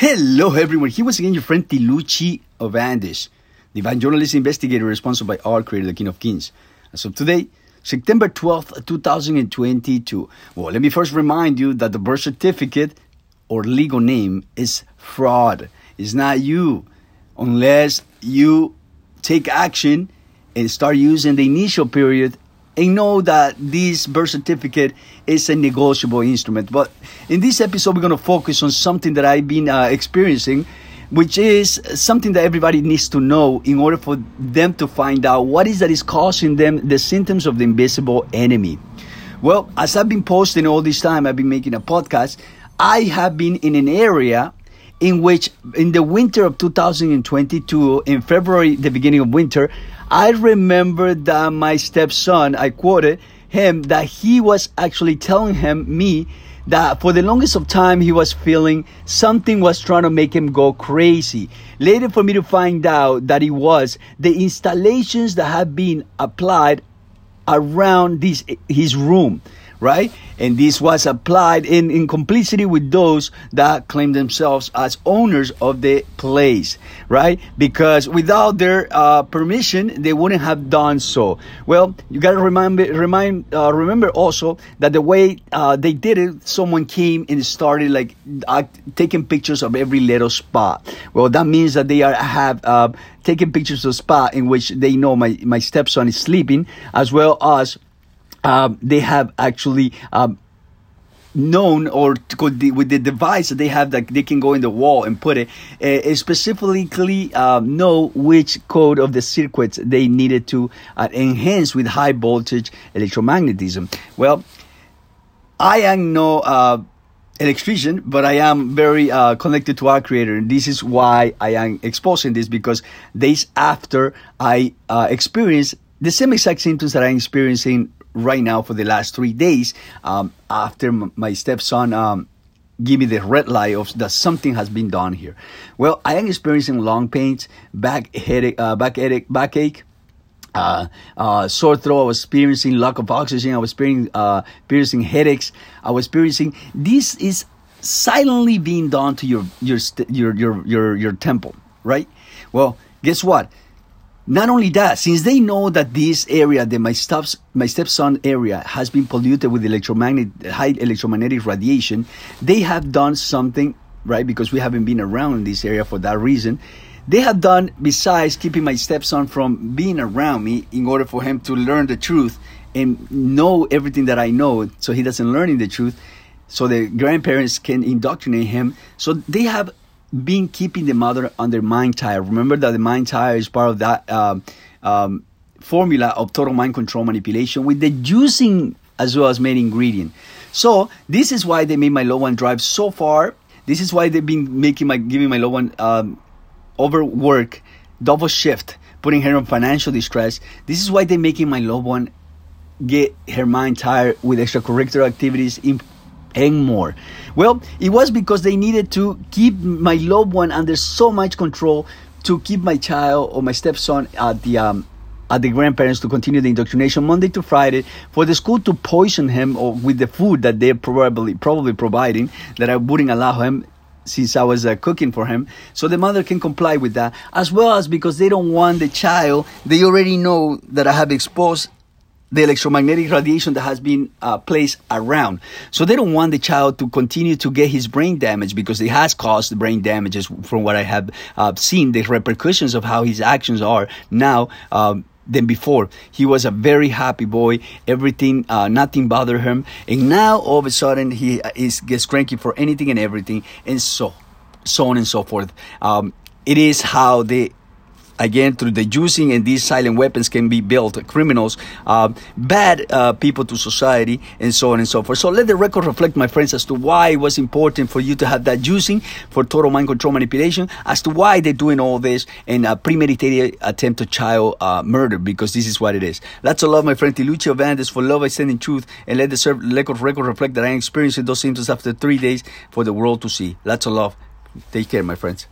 Hello, everyone. Here once again your friend Tiluchi of Andes, divine journalist investigator responsible by our creator, the King of Kings. So today, September 12th, 2022. Well, let me first remind you that the birth certificate or legal name is fraud. It's not you unless you take action and start using the initial period and know that this birth certificate is a negotiable instrument. But in this episode, we're going to focus on something that I've been uh, experiencing, which is something that everybody needs to know in order for them to find out what is that is causing them the symptoms of the invisible enemy. Well, as I've been posting all this time, I've been making a podcast. I have been in an area in which, in the winter of 2022, in February, the beginning of winter, I remember that my stepson, I quoted him, that he was actually telling him, me, that for the longest of time he was feeling something was trying to make him go crazy. Later for me to find out that it was the installations that had been applied around this his room right? And this was applied in, in complicity with those that claim themselves as owners of the place, right? Because without their uh, permission, they wouldn't have done so. Well, you gotta remember, remind, uh, remember also that the way uh, they did it, someone came and started like taking pictures of every little spot. Well, that means that they are have uh, taken pictures of spot in which they know my my stepson is sleeping, as well as um, they have actually um, known or could with the device that they have that they can go in the wall and put it uh, specifically um, know which code of the circuits they needed to uh, enhance with high voltage electromagnetism. Well i am no uh, electrician but i am very uh, connected to our creator and this is why i am exposing this because days after i uh, experienced the same exact symptoms that i'm experiencing right now for the last three days um, after my stepson um, give me the red light of that something has been done here. Well, I am experiencing long pains, back headache, uh, back headache, backache. Uh, uh, sore throat. I was experiencing lack of oxygen. I was experiencing, uh, experiencing headaches. I was experiencing. This is silently being done to your your your your your, your temple, right? Well, guess what? Not only that, since they know that this area, the my steps, my stepson area, has been polluted with electromagnetic high electromagnetic radiation, they have done something right because we haven't been around in this area for that reason. They have done besides keeping my stepson from being around me in order for him to learn the truth and know everything that I know, so he doesn't learn the truth. So the grandparents can indoctrinate him. So they have been keeping the mother under mind tire. Remember that the mind tire is part of that um, um, formula of total mind control manipulation with the juicing as well as main ingredient. So this is why they made my low one drive so far. This is why they've been making my giving my low one um, overwork, double shift, putting her in financial distress. This is why they're making my low one get her mind tired with extracurricular activities, and more. Well, it was because they needed to keep my loved one under so much control to keep my child or my stepson at the um, at the grandparents to continue the indoctrination Monday to Friday for the school to poison him or with the food that they're probably probably providing that I wouldn't allow him since I was uh, cooking for him. So the mother can comply with that, as well as because they don't want the child, they already know that I have exposed the electromagnetic radiation that has been uh, placed around. So they don't want the child to continue to get his brain damage because it has caused brain damages from what I have uh, seen, the repercussions of how his actions are now. Um, than before. He was a very happy boy. Everything, uh, nothing bothered him. And now all of a sudden he is gets cranky for anything and everything, and so, so on and so forth. Um, it is how the again through the using and these silent weapons can be built criminals uh, bad uh, people to society and so on and so forth. So let the record reflect my friends as to why it was important for you to have that using for total mind control manipulation as to why they're doing all this and a premeditated attempt to child uh, murder because this is what it is. Lots of love my friend Tiluchi of Andes for love I send in truth and let the record, record reflect that I am experiencing those symptoms after three days for the world to see. Lots of love. Take care my friends